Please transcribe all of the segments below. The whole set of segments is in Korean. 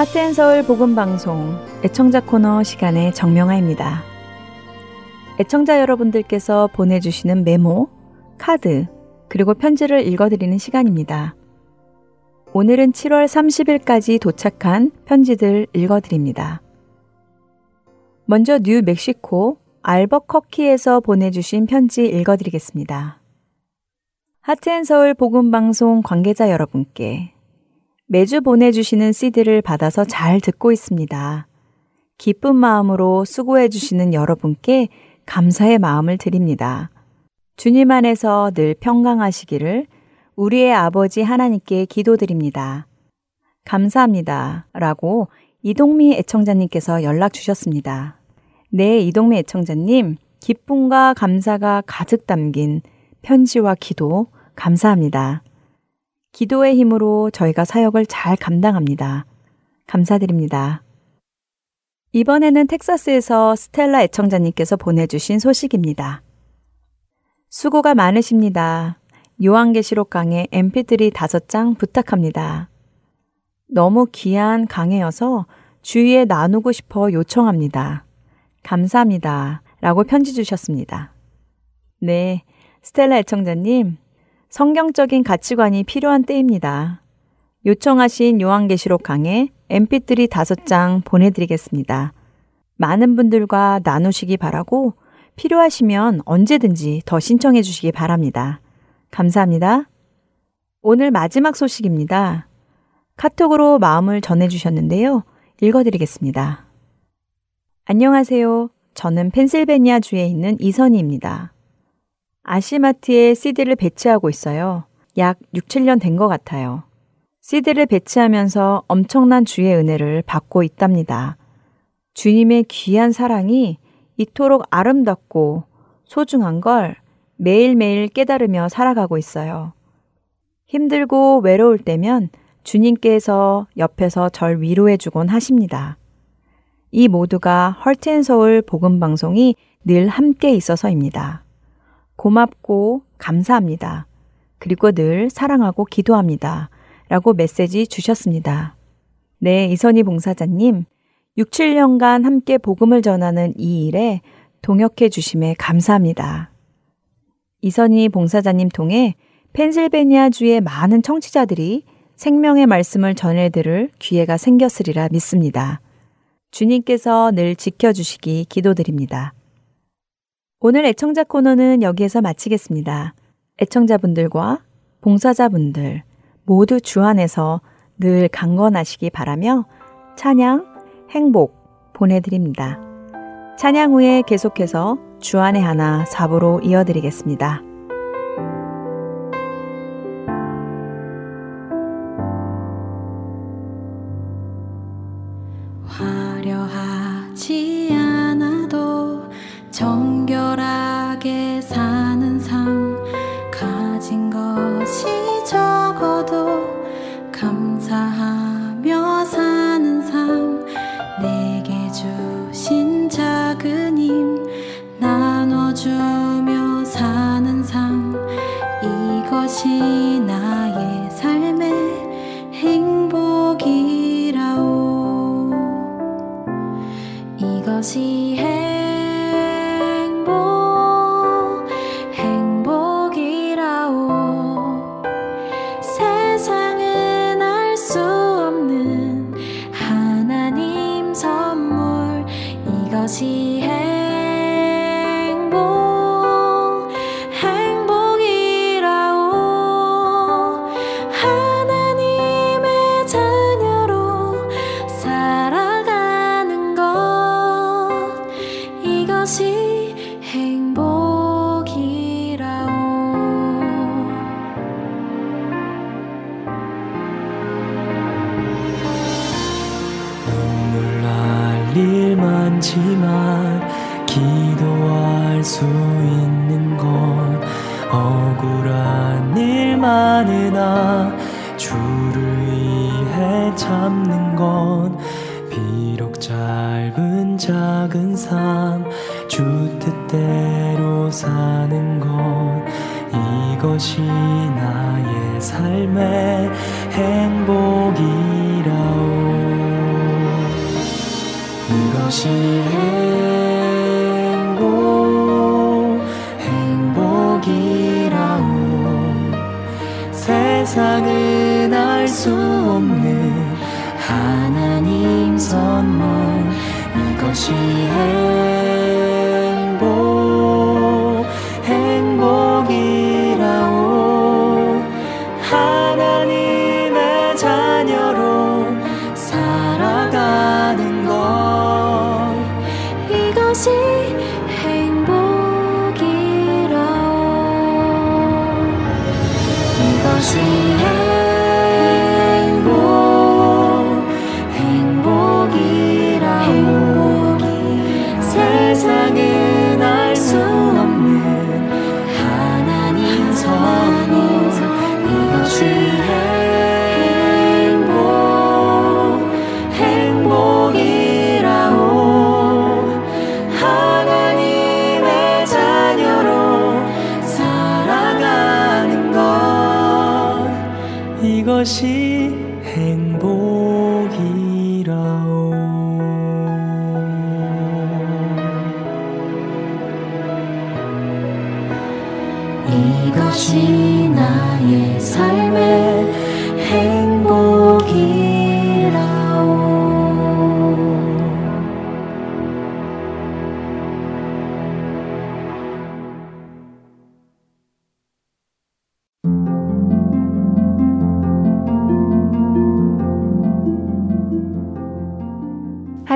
하트앤 서울 복음 방송 애청자 코너 시간의 정명아입니다. 애청자 여러분들께서 보내주시는 메모, 카드, 그리고 편지를 읽어드리는 시간입니다. 오늘은 7월 30일까지 도착한 편지들 읽어드립니다. 먼저 뉴멕시코 알버커키에서 보내주신 편지 읽어드리겠습니다. 하트앤서울 복음방송 관계자 여러분께 매주 보내주시는 CD를 받아서 잘 듣고 있습니다. 기쁜 마음으로 수고해주시는 여러분께 감사의 마음을 드립니다. 주님 안에서 늘 평강하시기를 우리의 아버지 하나님께 기도드립니다. 감사합니다. 라고 이동미 애청자님께서 연락 주셨습니다. 네, 이동미 애청자님, 기쁨과 감사가 가득 담긴 편지와 기도 감사합니다. 기도의 힘으로 저희가 사역을 잘 감당합니다. 감사드립니다. 이번에는 텍사스에서 스텔라 애청자님께서 보내주신 소식입니다. 수고가 많으십니다. 요한계시록 강의 mp3 5장 부탁합니다. 너무 귀한 강해여서 주위에 나누고 싶어 요청합니다. 감사합니다. 라고 편지 주셨습니다. 네, 스텔라 애청자님, 성경적인 가치관이 필요한 때입니다. 요청하신 요한계시록 강의 mp3 5장 보내드리겠습니다. 많은 분들과 나누시기 바라고 필요하시면 언제든지 더 신청해 주시기 바랍니다. 감사합니다. 오늘 마지막 소식입니다. 카톡으로 마음을 전해주셨는데요. 읽어드리겠습니다. 안녕하세요. 저는 펜실베니아주에 있는 이선희입니다. 아시마트에 CD를 배치하고 있어요. 약 6, 7년 된 것 같아요. CD를 배치하면서 엄청난 주의 은혜를 받고 있답니다. 주님의 귀한 사랑이 이토록 아름답고 소중한 걸 매일매일 깨달으며 살아가고 있어요. 힘들고 외로울 때면 주님께서 옆에서 절 위로해 주곤 하십니다. 이 모두가 헐트앤서울 복음방송이 늘 함께 있어서입니다. 고맙고 감사합니다. 그리고 늘 사랑하고 기도합니다. 라고 메시지 주셨습니다. 네, 이선희 봉사자님, 6, 7년간 함께 복음을 전하는 이 일에 동역해 주심에 감사합니다. 이선희 봉사자님 통해 펜실베니아주의 많은 청취자들이 생명의 말씀을 전해 들을 기회가 생겼으리라 믿습니다. 주님께서 늘 지켜주시기 기도드립니다. 오늘 애청자 코너는 여기에서 마치겠습니다. 애청자분들과 봉사자분들 모두 주 안에서 늘 강건하시기 바라며 찬양, 행복 보내드립니다. 찬양 후에 계속해서 주안의 하나 사부로 이어드리겠습니다. 이것이 행복 행복이라오 세상은 알 수 없는 하나님 선물 이것이 행복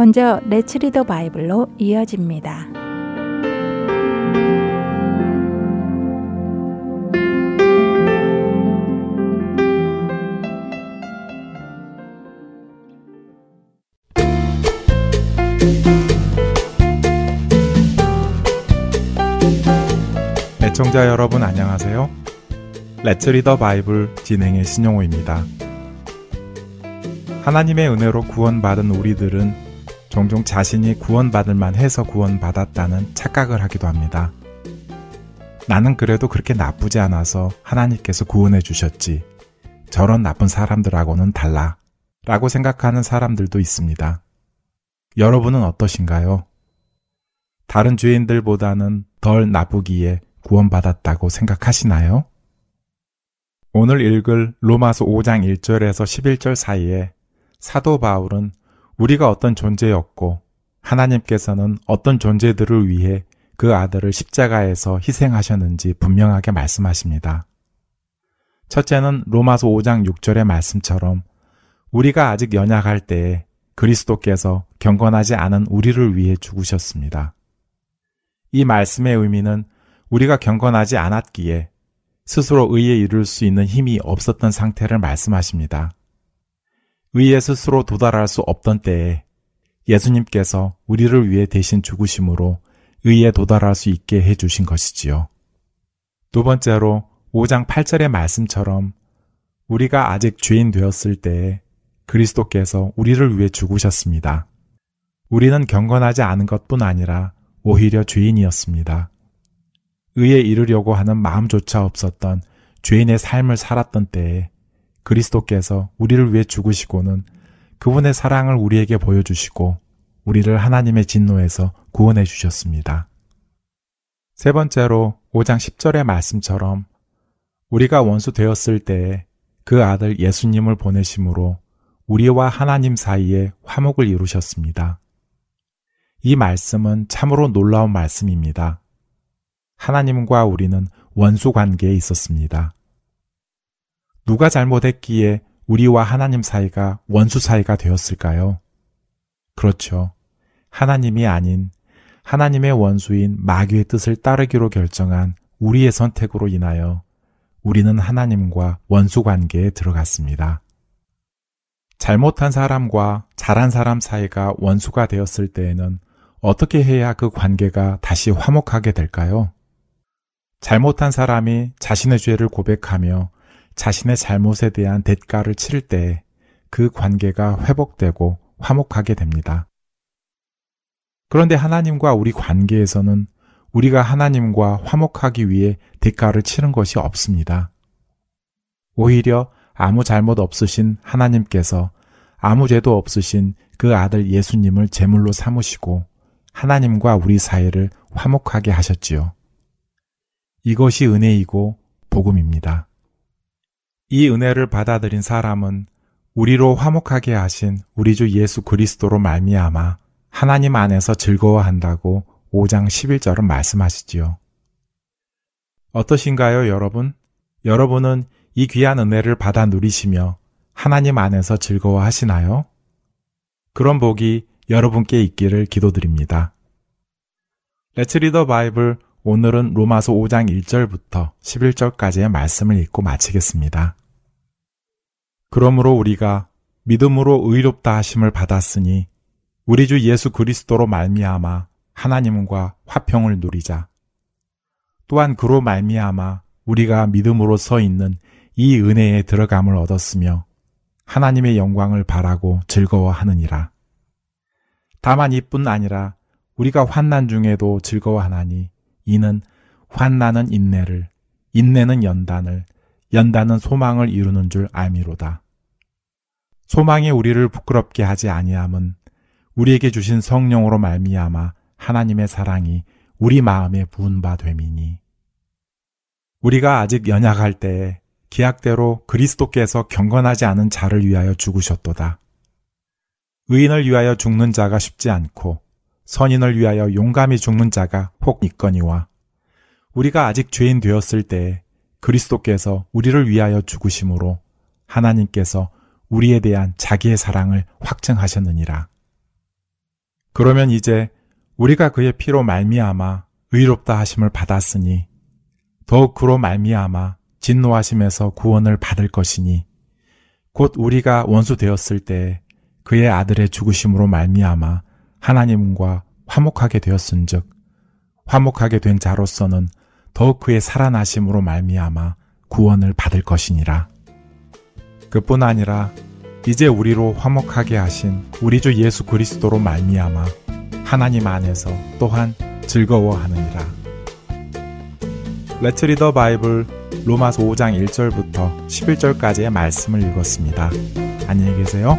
먼저 Let's Read the Bible로 이어집니다. 애청자 여러분 안녕하세요. Let's Read the Bible 진행의 신용호입니다. 하나님의 은혜로 구원받은 우리들은 종종 자신이 구원받을 만해서 구원받았다는 착각을 하기도 합니다. 나는 그래도 그렇게 나쁘지 않아서 하나님께서 구원해 주셨지. 저런 나쁜 사람들하고는 달라. 라고 생각하는 사람들도 있습니다. 여러분은 어떠신가요? 다른 죄인들보다는 덜 나쁘기에 구원받았다고 생각하시나요? 오늘 읽을 로마서 5장 1절에서 11절 사이에 사도 바울은 우리가 어떤 존재였고 하나님께서는 어떤 존재들을 위해 그 아들을 십자가에서 희생하셨는지 분명하게 말씀하십니다. 첫째는 로마서 5장 6절의 말씀처럼 우리가 아직 연약할 때에 그리스도께서 경건하지 않은 우리를 위해 죽으셨습니다. 이 말씀의 의미는 우리가 경건하지 않았기에 스스로 의에 이룰 수 있는 힘이 없었던 상태를 말씀하십니다. 의에 스스로 도달할 수 없던 때에 예수님께서 우리를 위해 대신 죽으심으로 의에 도달할 수 있게 해 주신 것이지요. 두 번째로 5장 8절의 말씀처럼 우리가 아직 죄인 되었을 때에 그리스도께서 우리를 위해 죽으셨습니다. 우리는 경건하지 않은 것뿐 아니라 오히려 죄인이었습니다. 의에 이르려고 하는 마음조차 없었던 죄인의 삶을 살았던 때에 그리스도께서 우리를 위해 죽으시고는 그분의 사랑을 우리에게 보여주시고 우리를 하나님의 진노에서 구원해 주셨습니다. 세 번째로 5장 10절의 말씀처럼 우리가 원수 되었을 때에 그 아들 예수님을 보내심으로 우리와 하나님 사이에 화목을 이루셨습니다. 이 말씀은 참으로 놀라운 말씀입니다. 하나님과 우리는 원수 관계에 있었습니다. 누가 잘못했기에 우리와 하나님 사이가 원수 사이가 되었을까요? 그렇죠. 하나님이 아닌 하나님의 원수인 마귀의 뜻을 따르기로 결정한 우리의 선택으로 인하여 우리는 하나님과 원수 관계에 들어갔습니다. 잘못한 사람과 잘한 사람 사이가 원수가 되었을 때에는 어떻게 해야 그 관계가 다시 화목하게 될까요? 잘못한 사람이 자신의 죄를 고백하며 자신의 잘못에 대한 대가를 치를 때 그 관계가 회복되고 화목하게 됩니다. 그런데 하나님과 우리 관계에서는 우리가 하나님과 화목하기 위해 대가를 치는 것이 없습니다. 오히려 아무 잘못 없으신 하나님께서 아무 죄도 없으신 그 아들 예수님을 제물로 삼으시고 하나님과 우리 사이를 화목하게 하셨지요. 이것이 은혜이고 복음입니다. 이 은혜를 받아들인 사람은 우리로 화목하게 하신 우리 주 예수 그리스도로 말미암아 하나님 안에서 즐거워한다고 5장 11절은 말씀하시지요. 어떠신가요, 여러분? 여러분은 이 귀한 은혜를 받아 누리시며 하나님 안에서 즐거워하시나요? 그런 복이 여러분께 있기를 기도드립니다. 레츠 리더 바이블 오늘은 로마서 5장 1절부터 11절까지의 말씀을 읽고 마치겠습니다. 그러므로 우리가 믿음으로 의롭다 하심을 받았으니 우리 주 예수 그리스도로 말미암아 하나님과 화평을 누리자. 또한 그로 말미암아 우리가 믿음으로 서 있는 이 은혜에 들어감을 얻었으며 하나님의 영광을 바라고 즐거워하느니라. 다만 이뿐 아니라 우리가 환난 중에도 즐거워하나니 이는 환난은 인내를 인내는 연단을 연단은 소망을 이루는 줄 알미로다. 소망이 우리를 부끄럽게 하지 아니함은 우리에게 주신 성령으로 말미암아 하나님의 사랑이 우리 마음에 부은 바 됨이니 우리가 아직 연약할 때에 기약대로 그리스도께서 경건하지 않은 자를 위하여 죽으셨도다. 의인을 위하여 죽는 자가 쉽지 않고 선인을 위하여 용감히 죽는 자가 혹 있거니와 우리가 아직 죄인 되었을 때에 그리스도께서 우리를 위하여 죽으심으로 하나님께서 우리에 대한 자기의 사랑을 확증하셨느니라. 그러면 이제 우리가 그의 피로 말미암아 의롭다 하심을 받았으니 더욱 그로 말미암아 진노하심에서 구원을 받을 것이니 곧 우리가 원수 되었을 때 그의 아들의 죽으심으로 말미암아 하나님과 화목하게 되었은즉 화목하게 된 자로서는 더욱 그의 살아나심으로 말미암아 구원을 받을 것이니라. 그뿐 아니라 이제 우리로 화목하게 하신 우리 주 예수 그리스도로 말미암아 하나님 안에서 또한 즐거워하느니라. 레츠 리더 바이블 로마서 5장 1절부터 11절까지의 말씀을 읽었습니다. 안녕히 계세요.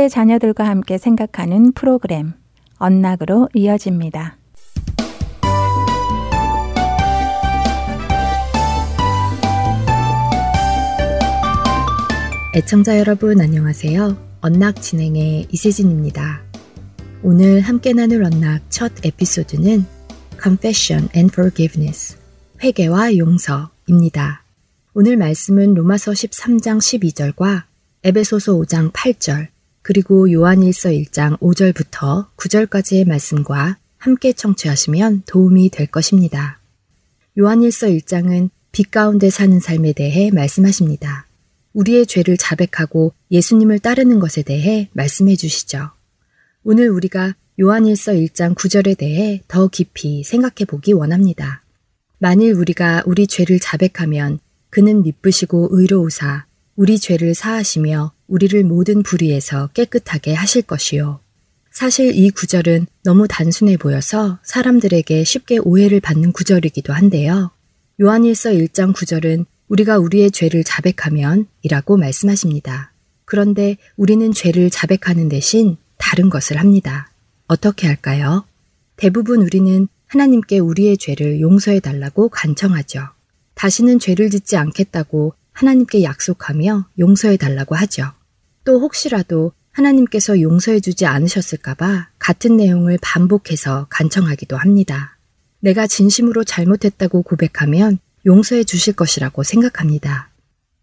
10대 자녀들과 함께 생각하는 프로그램 언락으로 이어집니다. 애청자 여러분 안녕하세요. 언락 진행의 이세진입니다. 오늘 함께 나눌 언락 첫 에피소드는 Confession and Forgiveness 회개와 용서입니다. 오늘 말씀은 로마서 13장 12절과 에베소서 5장 8절 그리고 요한일서 1장 5절부터 9절까지의 말씀과 함께 청취하시면 도움이 될 것입니다. 요한일서 1장은 빛 가운데 사는 삶에 대해 말씀하십니다. 우리의 죄를 자백하고 예수님을 따르는 것에 대해 말씀해 주시죠. 오늘 우리가 요한일서 1장 9절에 대해 더 깊이 생각해 보기 원합니다. 만일 우리가 우리 죄를 자백하면 그는 미쁘시고 의로우사 우리 죄를 사하시며 우리를 모든 불의에서 깨끗하게 하실 것이요. 사실 이 구절은 너무 단순해 보여서 사람들에게 쉽게 오해를 받는 구절이기도 한데요. 요한일서 1장 9절은 우리가 우리의 죄를 자백하면 이라고 말씀하십니다. 그런데 우리는 죄를 자백하는 대신 다른 것을 합니다. 어떻게 할까요? 대부분 우리는 하나님께 우리의 죄를 용서해 달라고 간청하죠. 다시는 죄를 짓지 않겠다고 하나님께 약속하며 용서해 달라고 하죠. 또 혹시라도 하나님께서 용서해 주지 않으셨을까봐 같은 내용을 반복해서 간청하기도 합니다. 내가 진심으로 잘못했다고 고백하면 용서해 주실 것이라고 생각합니다.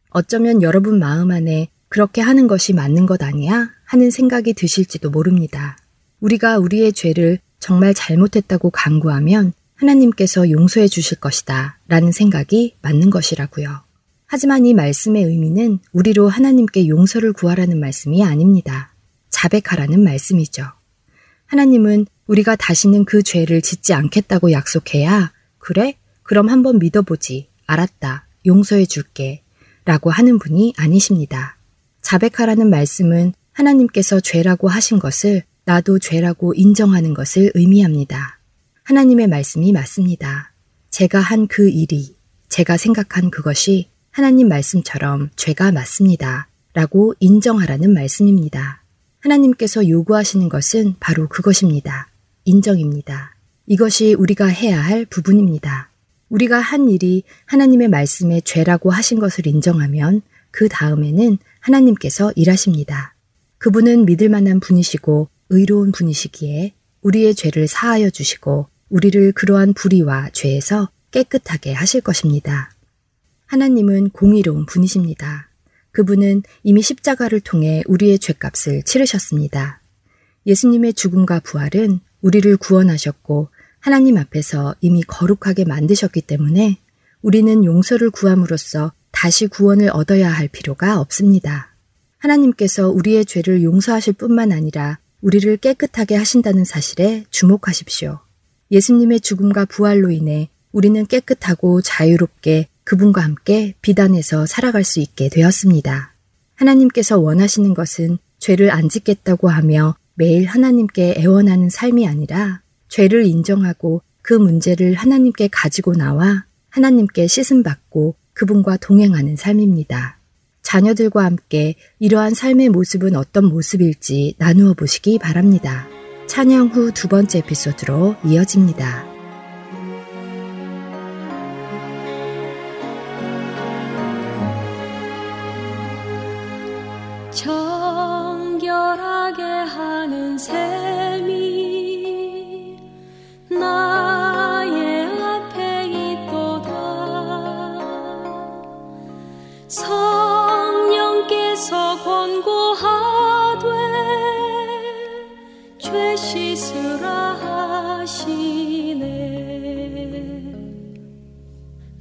어쩌면 여러분 마음 안에 그렇게 하는 것이 맞는 것 아니야? 하는 생각이 드실지도 모릅니다. 우리가 우리의 죄를 정말 잘못했다고 강구하면 하나님께서 용서해 주실 것이다 라는 생각이 맞는 것이라고요. 하지만 이 말씀의 의미는 우리로 하나님께 용서를 구하라는 말씀이 아닙니다. 자백하라는 말씀이죠. 하나님은 우리가 다시는 그 죄를 짓지 않겠다고 약속해야, 그래? 그럼 한번 믿어보지. 알았다. 용서해 줄게. 라고 하는 분이 아니십니다. 자백하라는 말씀은 하나님께서 죄라고 하신 것을 나도 죄라고 인정하는 것을 의미합니다. 하나님의 말씀이 맞습니다. 제가 한 그 일이, 제가 생각한 그것이 하나님 말씀처럼 죄가 맞습니다. 라고 인정하라는 말씀입니다. 하나님께서 요구하시는 것은 바로 그것입니다. 인정입니다. 이것이 우리가 해야 할 부분입니다. 우리가 한 일이 하나님의 말씀에 죄라고 하신 것을 인정하면 그 다음에는 하나님께서 일하십니다. 그분은 믿을 만한 분이시고 의로운 분이시기에 우리의 죄를 사하여 주시고 우리를 그러한 불의와 죄에서 깨끗하게 하실 것입니다. 하나님은 공의로운 분이십니다. 그분은 이미 십자가를 통해 우리의 죄값을 치르셨습니다. 예수님의 죽음과 부활은 우리를 구원하셨고 하나님 앞에서 이미 거룩하게 만드셨기 때문에 우리는 용서를 구함으로써 다시 구원을 얻어야 할 필요가 없습니다. 하나님께서 우리의 죄를 용서하실 뿐만 아니라 우리를 깨끗하게 하신다는 사실에 주목하십시오. 예수님의 죽음과 부활로 인해 우리는 깨끗하고 자유롭게 그분과 함께 비단에서 살아갈 수 있게 되었습니다. 하나님께서 원하시는 것은 죄를 안 짓겠다고 하며 매일 하나님께 애원하는 삶이 아니라 죄를 인정하고 그 문제를 하나님께 가지고 나와 하나님께 씻음받고 그분과 동행하는 삶입니다. 자녀들과 함께 이러한 삶의 모습은 어떤 모습일지 나누어 보시기 바랍니다. 찬양 후 두 번째 에피소드로 이어집니다.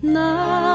나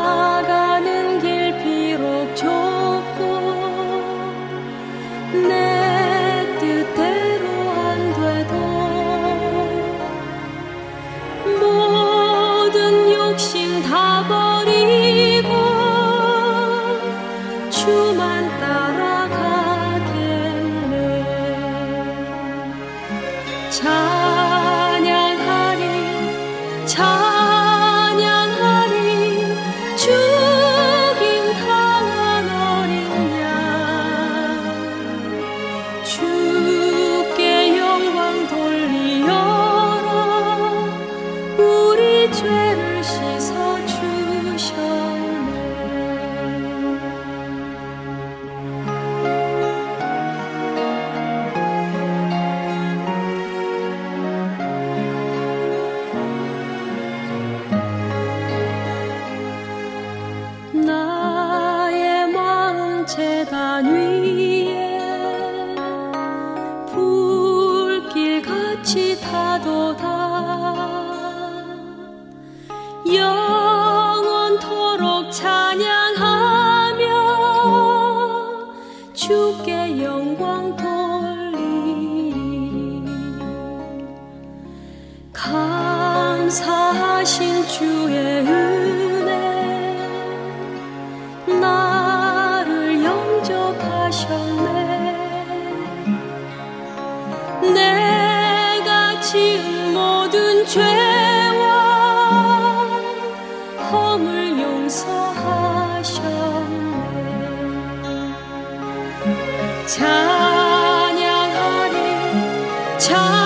찬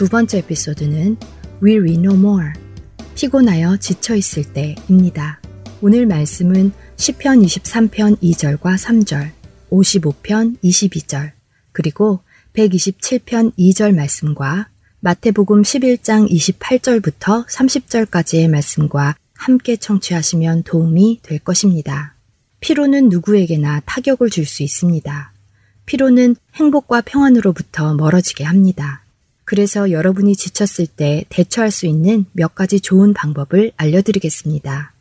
두 번째 에피소드는 We Read No More 피곤하여 지쳐 있을 때입니다. 오늘 말씀은 시편 23편 2절과 3절, 55편 22절, 그리고 127편 2절 말씀과 마태복음 11장 28절부터 30절까지의 말씀과 함께 청취하시면 도움이 될 것입니다. 피로는 누구에게나 타격을 줄 수 있습니다. 피로는 행복과 평안으로부터 멀어지게 합니다. 그래서 여러분이 지쳤을 때 대처할 수 있는 몇 가지 좋은 방법을 알려드리겠습니다.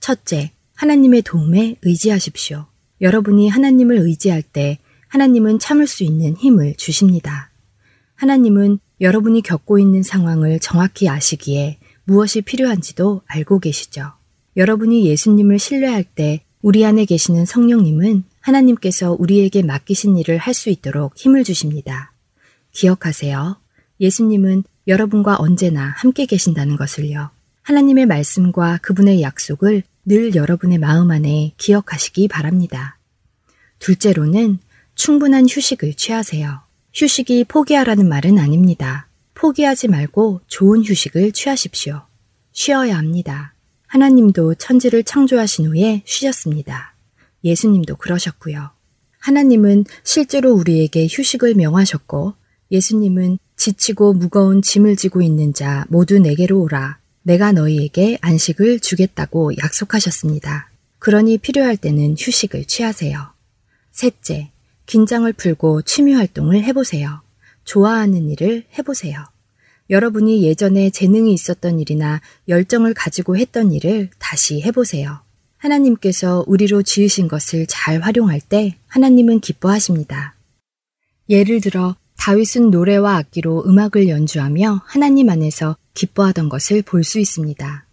첫째, 하나님의 도움에 의지하십시오. 여러분이 하나님을 의지할 때 하나님은 참을 수 있는 힘을 주십니다. 하나님은 여러분이 겪고 있는 상황을 정확히 아시기에 무엇이 필요한지도 알고 계시죠. 여러분이 예수님을 신뢰할 때 우리 안에 계시는 성령님은 하나님께서 우리에게 맡기신 일을 할 수 있도록 힘을 주십니다. 기억하세요. 예수님은 여러분과 언제나 함께 계신다는 것을요. 하나님의 말씀과 그분의 약속을 늘 여러분의 마음 안에 기억하시기 바랍니다. 둘째로는 충분한 휴식을 취하세요. 휴식이 포기하라는 말은 아닙니다. 포기하지 말고 좋은 휴식을 취하십시오. 쉬어야 합니다. 하나님도 천지를 창조하신 후에 쉬셨습니다. 예수님도 그러셨고요. 하나님은 실제로 우리에게 휴식을 명하셨고 예수님은 지치고 무거운 짐을 지고 있는 자 모두 내게로 오라. 내가 너희에게 안식을 주겠다고 약속하셨습니다. 그러니 필요할 때는 휴식을 취하세요. 셋째, 긴장을 풀고 취미 활동을 해보세요. 좋아하는 일을 해보세요. 여러분이 예전에 재능이 있었던 일이나 열정을 가지고 했던 일을 다시 해보세요. 하나님께서 우리로 지으신 것을 잘 활용할 때 하나님은 기뻐하십니다. 예를 들어 다윗은 노래와 악기로 음악을 연주하며 하나님 안에서 기뻐하던 것을 볼 수 있습니다.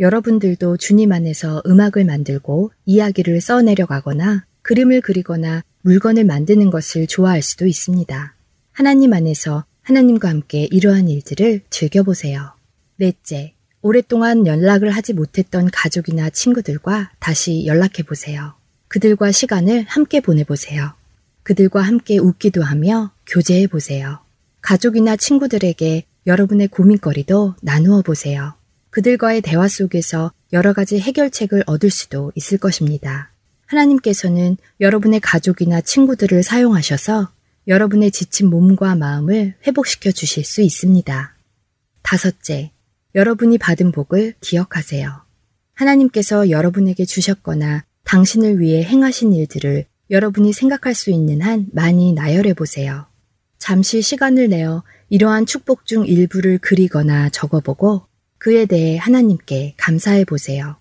여러분들도 주님 안에서 음악을 만들고 이야기를 써내려가거나 그림을 그리거나 물건을 만드는 것을 좋아할 수도 있습니다. 하나님 안에서 하나님과 함께 이러한 일들을 즐겨보세요. 넷째, 오랫동안 연락을 하지 못했던 가족이나 친구들과 다시 연락해 보세요. 그들과 시간을 함께 보내보세요. 그들과 함께 웃기도 하며 교제해 보세요. 가족이나 친구들에게 여러분의 고민거리도 나누어 보세요. 그들과의 대화 속에서 여러 가지 해결책을 얻을 수도 있을 것입니다. 하나님께서는 여러분의 가족이나 친구들을 사용하셔서 여러분의 지친 몸과 마음을 회복시켜 주실 수 있습니다. 다섯째, 여러분이 받은 복을 기억하세요. 하나님께서 여러분에게 주셨거나 당신을 위해 행하신 일들을 여러분이 생각할 수 있는 한 많이 나열해 보세요. 잠시 시간을 내어 이러한 축복 중 일부를 그리거나 적어보고 그에 대해 하나님께 감사해 보세요.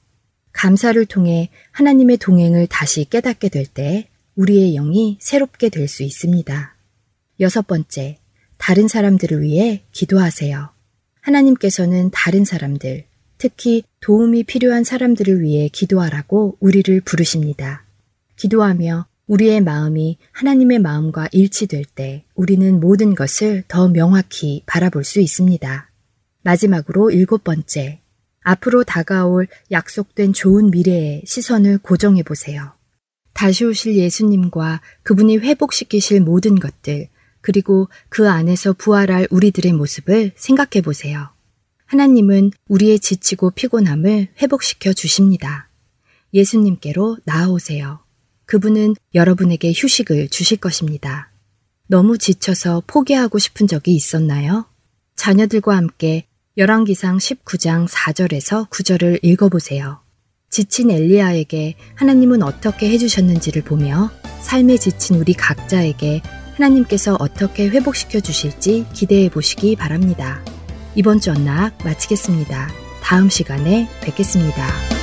감사를 통해 하나님의 동행을 다시 깨닫게 될 때 우리의 영이 새롭게 될 수 있습니다. 여섯 번째, 다른 사람들을 위해 기도하세요. 하나님께서는 다른 사람들, 특히 도움이 필요한 사람들을 위해 기도하라고 우리를 부르십니다. 기도하며 우리의 마음이 하나님의 마음과 일치될 때 우리는 모든 것을 더 명확히 바라볼 수 있습니다. 마지막으로 일곱 번째, 앞으로 다가올 약속된 좋은 미래에 시선을 고정해 보세요. 다시 오실 예수님과 그분이 회복시키실 모든 것들, 그리고 그 안에서 부활할 우리들의 모습을 생각해 보세요. 하나님은 우리의 지치고 피곤함을 회복시켜 주십니다. 예수님께로 나아오세요. 그분은 여러분에게 휴식을 주실 것입니다. 너무 지쳐서 포기하고 싶은 적이 있었나요? 자녀들과 함께 열왕기상 19장 4절에서 9절을 읽어보세요. 지친 엘리야에게 하나님은 어떻게 해주셨는지를 보며 삶에 지친 우리 각자에게 하나님께서 어떻게 회복시켜 주실지 기대해 보시기 바랍니다. 이번 주 언락 마치겠습니다. 다음 시간에 뵙겠습니다.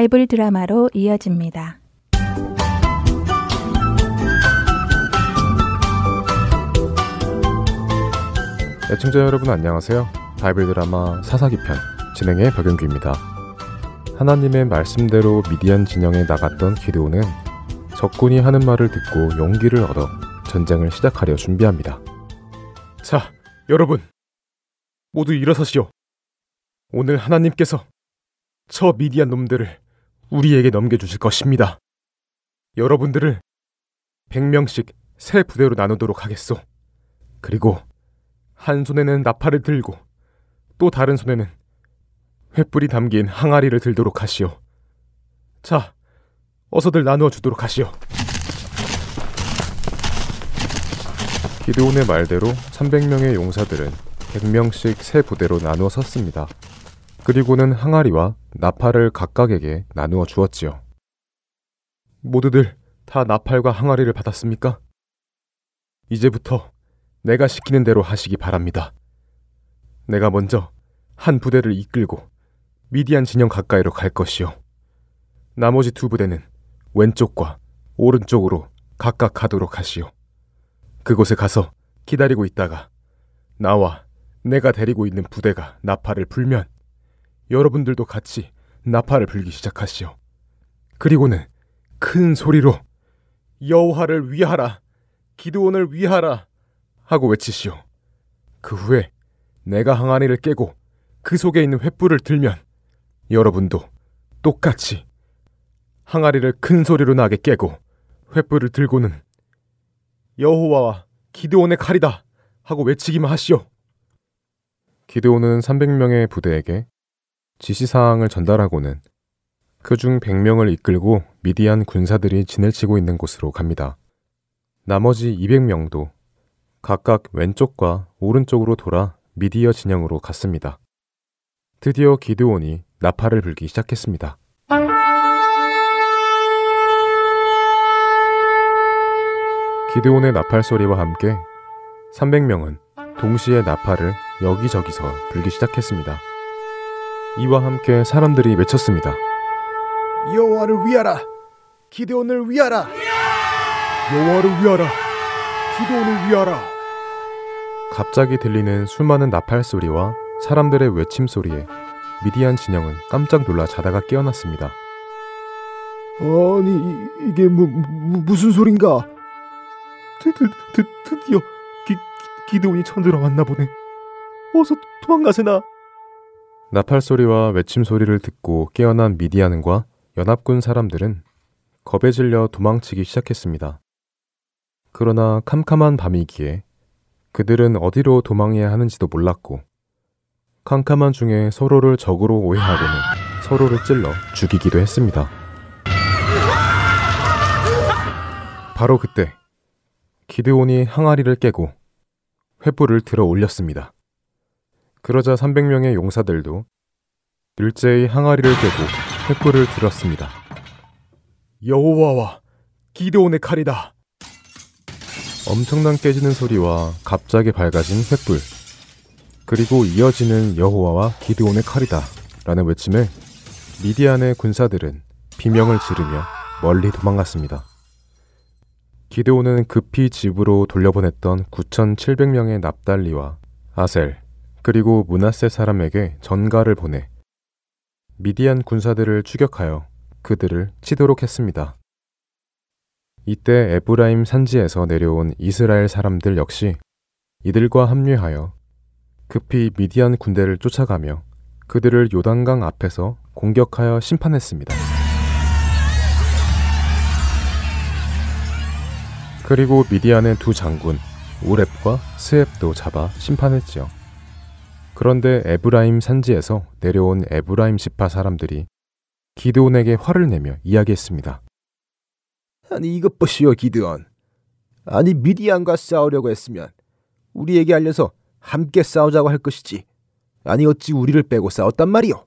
바이블 드라마로 이어집니다. 애청자 여러분 안녕하세요. 바이블 드라마 사사기 편 진행의 박영규입니다. 하나님의 말씀대로 미디안 진영에 나갔던 기드온은 적군이 하는 말을 듣고 용기를 얻어 전쟁을 시작하려 준비합니다. 자, 여러분 모두 일어서시오. 오늘 하나님께서 저 미디안 놈들을 우리에게 넘겨주실 것입니다. 여러분들을 100명씩 세 부대로 나누도록 하겠소. 그리고 한 손에는 나팔을 들고 또 다른 손에는 횃불이 담긴 항아리를 들도록 하시오. 자, 어서들 나누어 주도록 하시오. 기드온의 말대로 300명의 용사들은 100명씩 세 부대로 나누어 섰습니다. 그리고는 항아리와 나팔을 각각에게 나누어 주었지요. 모두들 다 나팔과 항아리를 받았습니까? 이제부터 내가 시키는 대로 하시기 바랍니다. 내가 먼저 한 부대를 이끌고 미디안 진영 가까이로 갈 것이요. 나머지 두 부대는 왼쪽과 오른쪽으로 각각 가도록 하시오. 그곳에 가서 기다리고 있다가 나와 내가 데리고 있는 부대가 나팔을 불면 여러분들도 같이 나팔을 불기 시작하시오. 그리고는 큰 소리로 여호와를 위하라, 기드온을 위하라 하고 외치시오. 그 후에 내가 항아리를 깨고 그 속에 있는 횃불을 들면 여러분도 똑같이 항아리를 큰 소리로 나게 깨고 횃불을 들고는 여호와와 기드온의 칼이다 하고 외치기만 하시오. 기드온은 300명의 부대에게 지시사항을 전달하고는 그중 100명을 이끌고 미디안 군사들이 진을 치고 있는 곳으로 갑니다. 나머지 200명도 각각 왼쪽과 오른쪽으로 돌아 미디어 진영으로 갔습니다. 드디어 기드온이 나팔을 불기 시작했습니다. 기드온의 나팔 소리와 함께 300명은 동시에 나팔을 여기저기서 불기 시작했습니다. 이와 함께 사람들이 외쳤습니다. 여호와를 위하라, 기드온을 위하라, 여호와를 위하라, 기도원을 위하라. 갑자기 들리는 수많은 나팔 소리와 사람들의 외침 소리에 미디안 진영은 깜짝 놀라 자다가 깨어났습니다. 아니 이게 무, 무, 무슨 소린가? 드, 드, 드, 드디어 기, 기드온이 쳐들어왔나 보네. 어서 도망가세나. 나팔 소리와 외침 소리를 듣고 깨어난 미디안과 연합군 사람들은 겁에 질려 도망치기 시작했습니다. 그러나 캄캄한 밤이기에 그들은 어디로 도망해야 하는지도 몰랐고 캄캄한 중에 서로를 적으로 오해하고는 서로를 찔러 죽이기도 했습니다. 바로 그때 기드온이 항아리를 깨고 횃불을 들어 올렸습니다. 그러자 300명의 용사들도 일제히 항아리를 떼고 횃불을 들었습니다. 여호와와 기드온의 칼이다. 엄청난 깨지는 소리와 갑자기 밝아진 횃불 그리고 이어지는 여호와와 기드온의 칼이다 라는 외침에 미디안의 군사들은 비명을 지르며 멀리 도망갔습니다. 기드온은 급히 집으로 돌려보냈던 9,700명의 납달리와 아셀 그리고 문하세 사람에게 전가를 보내 미디안 군사들을 추격하여 그들을 치도록 했습니다. 이때 에브라임 산지에서 내려온 이스라엘 사람들 역시 이들과 합류하여 급히 미디안 군대를 쫓아가며 그들을 요단강 앞에서 공격하여 심판했습니다. 그리고 미디안의 두 장군 오랩과 스앱도 잡아 심판했지요. 그런데 에브라임 산지에서 내려온 에브라임 지파 사람들이 기드온에게 화를 내며 이야기했습니다. 아니 이것 보시오 기드온. 아니 미디안과 싸우려고 했으면 우리에게 알려서 함께 싸우자고 할 것이지. 아니 어찌 우리를 빼고 싸웠단 말이오.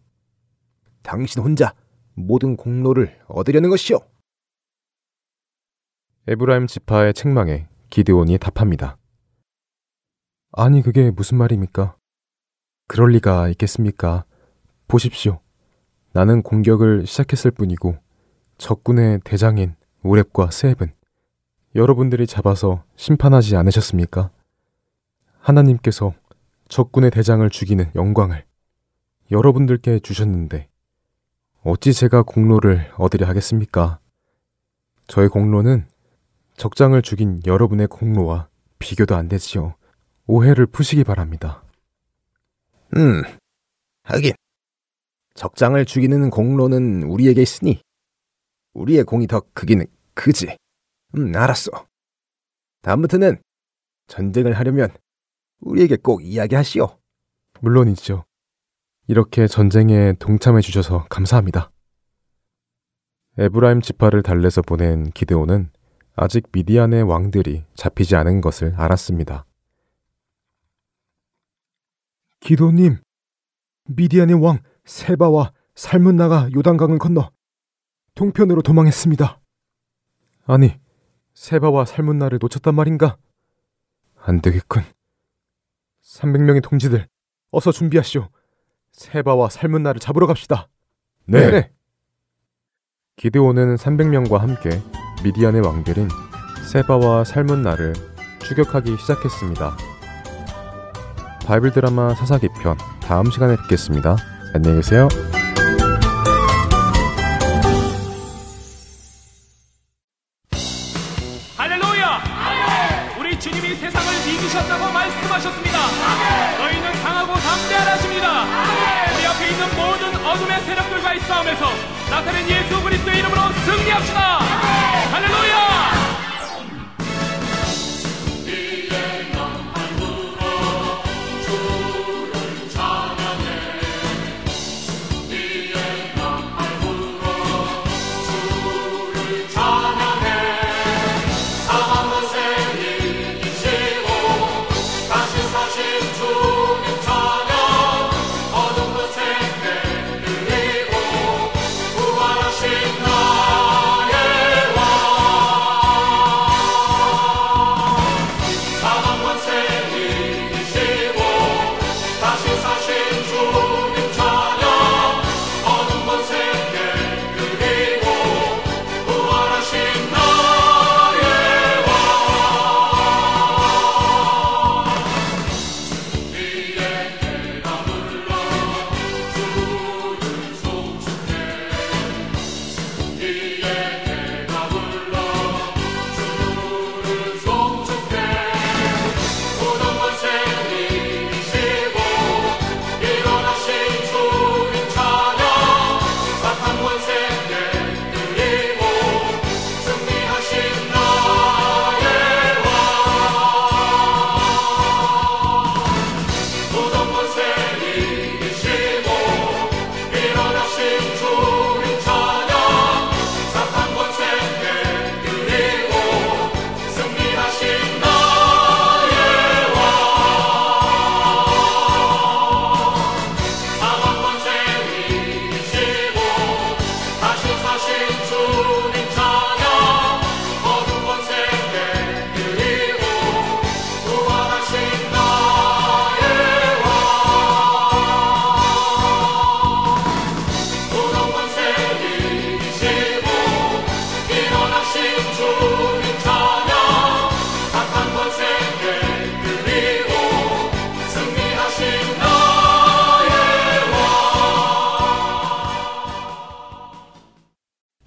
당신 혼자 모든 공로를 얻으려는 것이오. 에브라임 지파의 책망에 기드온이 답합니다. 아니 그게 무슨 말입니까? 그럴 리가 있겠습니까? 보십시오. 나는 공격을 시작했을 뿐이고 적군의 대장인 오랩과 스앱은 여러분들이 잡아서 심판하지 않으셨습니까? 하나님께서 적군의 대장을 죽이는 영광을 여러분들께 주셨는데 어찌 제가 공로를 얻으려 하겠습니까? 저의 공로는 적장을 죽인 여러분의 공로와 비교도 안 되지요. 오해를 푸시기 바랍니다. 음, 하긴 적장을 죽이는 공로는 우리에게 있으니 우리의 공이 더 크기는 크지. 음, 알았어. 다음부터는 전쟁을 하려면 우리에게 꼭 이야기하시오. 물론이죠. 이렇게 전쟁에 동참해 주셔서 감사합니다. 에브라임 지파를 달래서 보낸 기드온은 아직 미디안의 왕들이 잡히지 않은 것을 알았습니다. 기도님, 미디안의 왕 세바와 살문나가 요단강을 건너 동편으로 도망했습니다. 아니, 세바와 살문나를 놓쳤단 말인가? 안 되겠군. 300명의 동지들, 어서 준비하시오. 세바와 살문나를 잡으러 갑시다. 네. 네. 기드온은 300명과 함께 미디안의 왕들인 세바와 살문나를 추격하기 시작했습니다. 바이블 드라마 사사기 편 다음 시간에 뵙겠습니다. 안녕히 계세요.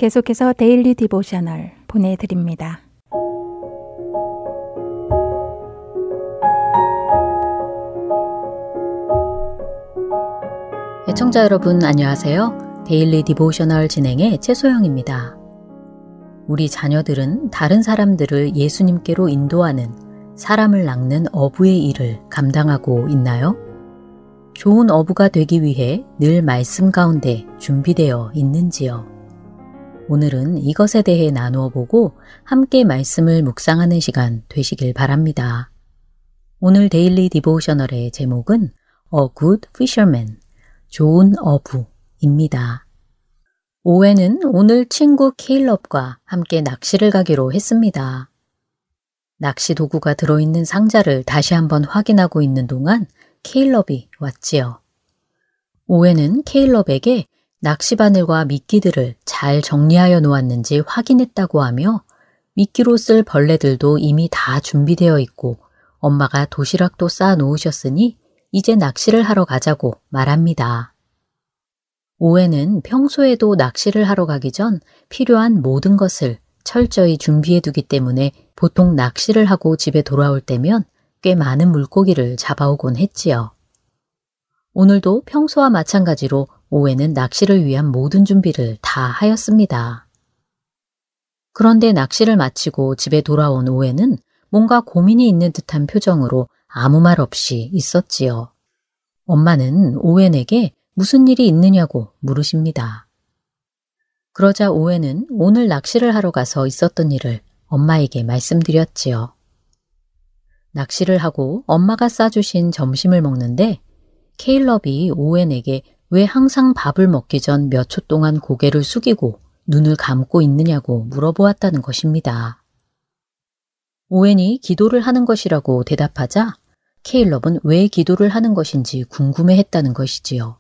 계속해서 Daily Devotional 보내드립니다. 애청자 여러분 안녕하세요. Daily Devotional 진행의 최소영입니다. 우리 자녀들은 다른 사람들을 예수님께로 인도하는 사람을 낚는 어부의 일을 감당하고 있나요? 좋은 어부가 되기 위해 늘 말씀 가운데 준비되어 있는지요? 오늘은 이것에 대해 나누어 보고 함께 말씀을 묵상하는 시간 되시길 바랍니다. 오늘 데일리 디보셔널의 제목은 A Good Fisherman, 좋은 어부입니다. 오웬은 오늘 친구 케일럽과 함께 낚시를 가기로 했습니다. 낚시 도구가 들어있는 상자를 다시 한번 확인하고 있는 동안 케일럽이 왔지요. 오웬은 케일럽에게 낚시바늘과 미끼들을 잘 정리하여 놓았는지 확인했다고 하며 미끼로 쓸 벌레들도 이미 다 준비되어 있고 엄마가 도시락도 쌓아 놓으셨으니 이제 낚시를 하러 가자고 말합니다. 오해는 평소에도 낚시를 하러 가기 전 필요한 모든 것을 철저히 준비해 두기 때문에 보통 낚시를 하고 집에 돌아올 때면 꽤 많은 물고기를 잡아오곤 했지요. 오늘도 평소와 마찬가지로 오해는 낚시를 위한 모든 준비를 다 하였습니다. 그런데 낚시를 마치고 집에 돌아온 오해는 뭔가 고민이 있는 듯한 표정으로 아무 말 없이 있었지요. 엄마는 오웬에게 무슨 일이 있느냐고 물으십니다. 그러자 오웬은 오늘 낚시를 하러 가서 있었던 일을 엄마에게 말씀드렸지요. 낚시를 하고 엄마가 싸주신 점심을 먹는데 케일럽이 오웬에게 왜 항상 밥을 먹기 전 몇 초 동안 고개를 숙이고 눈을 감고 있느냐고 물어보았다는 것입니다. 오웬이 기도를 하는 것이라고 대답하자 케일럽은 왜 기도를 하는 것인지 궁금해 했다는 것이지요.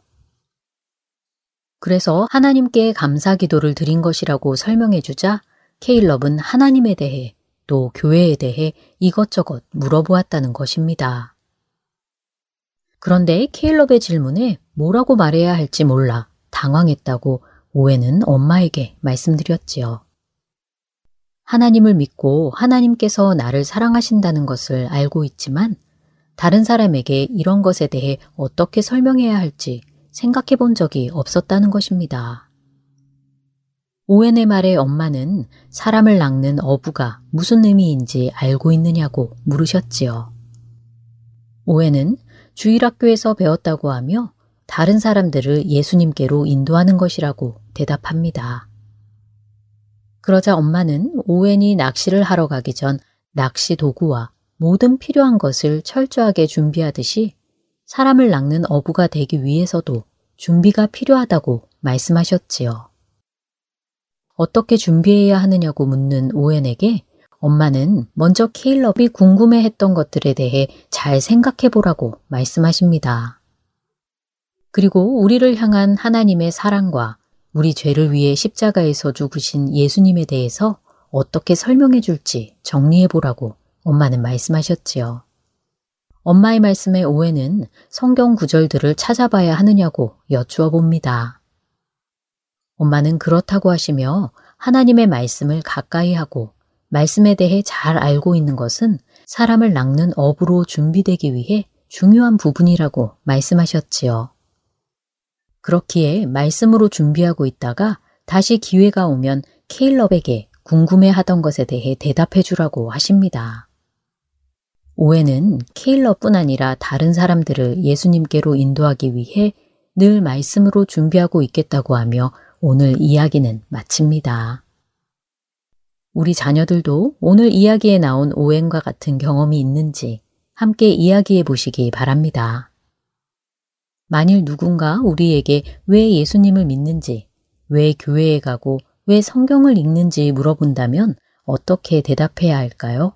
그래서 하나님께 감사 기도를 드린 것이라고 설명해 주자 케일럽은 하나님에 대해 또 교회에 대해 이것저것 물어보았다는 것입니다. 그런데 케일럽의 질문에 뭐라고 말해야 할지 몰라 당황했다고 오해는 엄마에게 말씀드렸지요. 하나님을 믿고 하나님께서 나를 사랑하신다는 것을 알고 있지만 다른 사람에게 이런 것에 대해 어떻게 설명해야 할지 생각해 본 적이 없었다는 것입니다. 오웬의 말에 엄마는 사람을 낚는 어부가 무슨 의미인지 알고 있느냐고 물으셨지요. 오웬은 주일학교에서 배웠다고 하며 다른 사람들을 예수님께로 인도하는 것이라고 대답합니다. 그러자 엄마는 오웬이 낚시를 하러 가기 전 낚시 도구와 모든 필요한 것을 철저하게 준비하듯이 사람을 낚는 어부가 되기 위해서도 준비가 필요하다고 말씀하셨지요. 어떻게 준비해야 하느냐고 묻는 오웬에게 엄마는 먼저 케일럽이 궁금해 했던 것들에 대해 잘 생각해 보라고 말씀하십니다. 그리고 우리를 향한 하나님의 사랑과 우리 죄를 위해 십자가에서 죽으신 예수님에 대해서 어떻게 설명해 줄지 정리해 보라고 엄마는 말씀하셨지요. 엄마의 말씀에 오해는 성경 구절들을 찾아봐야 하느냐고 여쭈어 봅니다. 엄마는 그렇다고 하시며 하나님의 말씀을 가까이 하고 말씀에 대해 잘 알고 있는 것은 사람을 낚는 업으로 준비되기 위해 중요한 부분이라고 말씀하셨지요. 그렇기에 말씀으로 준비하고 있다가 다시 기회가 오면 케일럽에게 궁금해 하던 것에 대해 대답해 주라고 하십니다. 오해는 케일러뿐 아니라 다른 사람들을 예수님께로 인도하기 위해 늘 말씀으로 준비하고 있겠다고 하며 오늘 이야기는 마칩니다. 우리 자녀들도 오늘 이야기에 나온 오행과 같은 경험이 있는지 함께 이야기해 보시기 바랍니다. 만일 누군가 우리에게 왜 예수님을 믿는지, 왜 교회에 가고 왜 성경을 읽는지 물어본다면 어떻게 대답해야 할까요?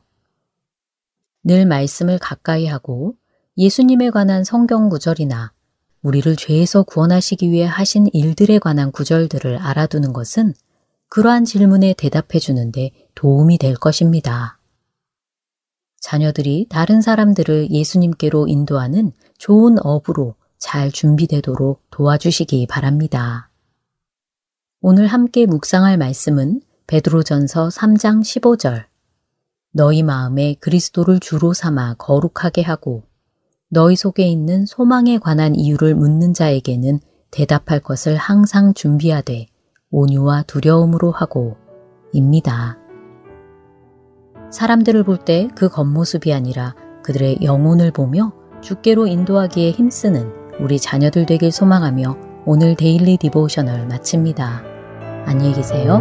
늘 말씀을 가까이 하고 예수님에 관한 성경 구절이나 우리를 죄에서 구원하시기 위해 하신 일들에 관한 구절들을 알아두는 것은 그러한 질문에 대답해 주는데 도움이 될 것입니다. 자녀들이 다른 사람들을 예수님께로 인도하는 좋은 업으로 잘 준비되도록 도와주시기 바랍니다. 오늘 함께 묵상할 말씀은 베드로전서 3장 15절. 너희 마음에 그리스도를 주로 삼아 거룩하게 하고 너희 속에 있는 소망에 관한 이유를 묻는 자에게는 대답할 것을 항상 준비하되 온유와 두려움으로 하고 입니다. 사람들을 볼 때 그 겉모습이 아니라 그들의 영혼을 보며 주께로 인도하기에 힘쓰는 우리 자녀들 되길 소망하며 오늘 데일리 디보셔널 마칩니다. 안녕히 계세요.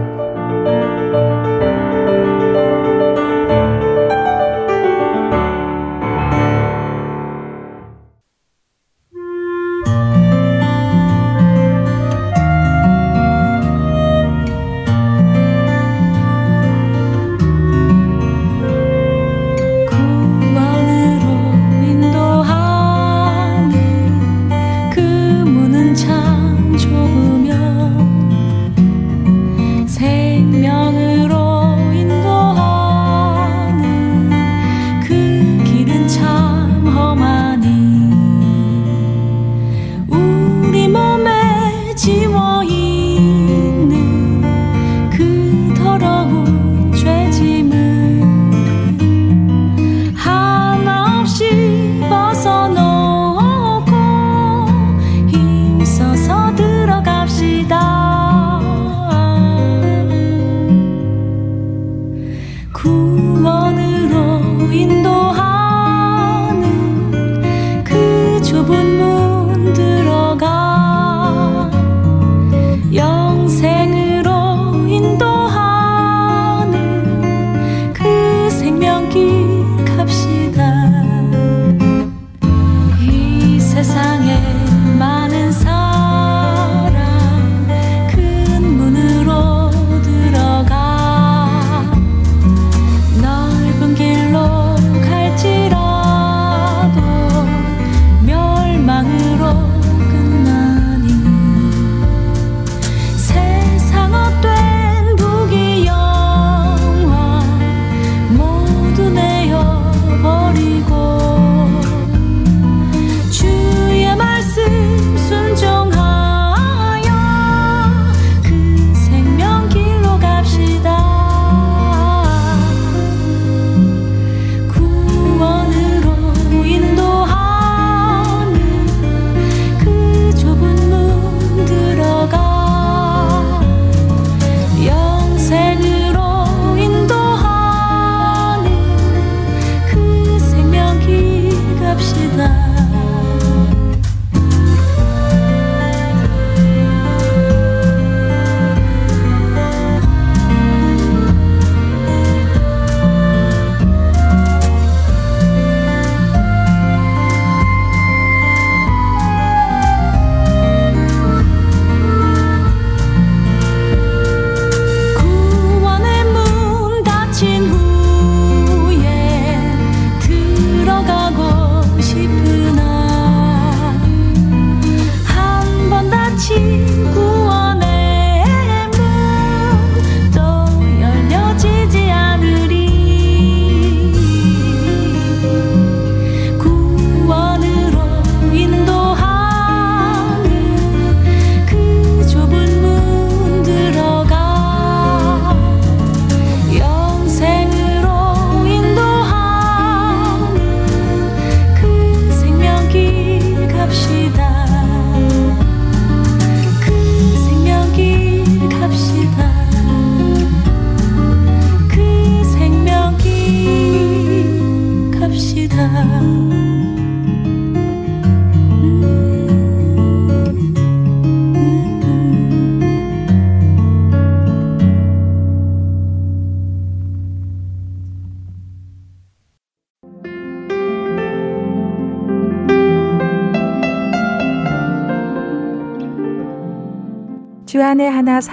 注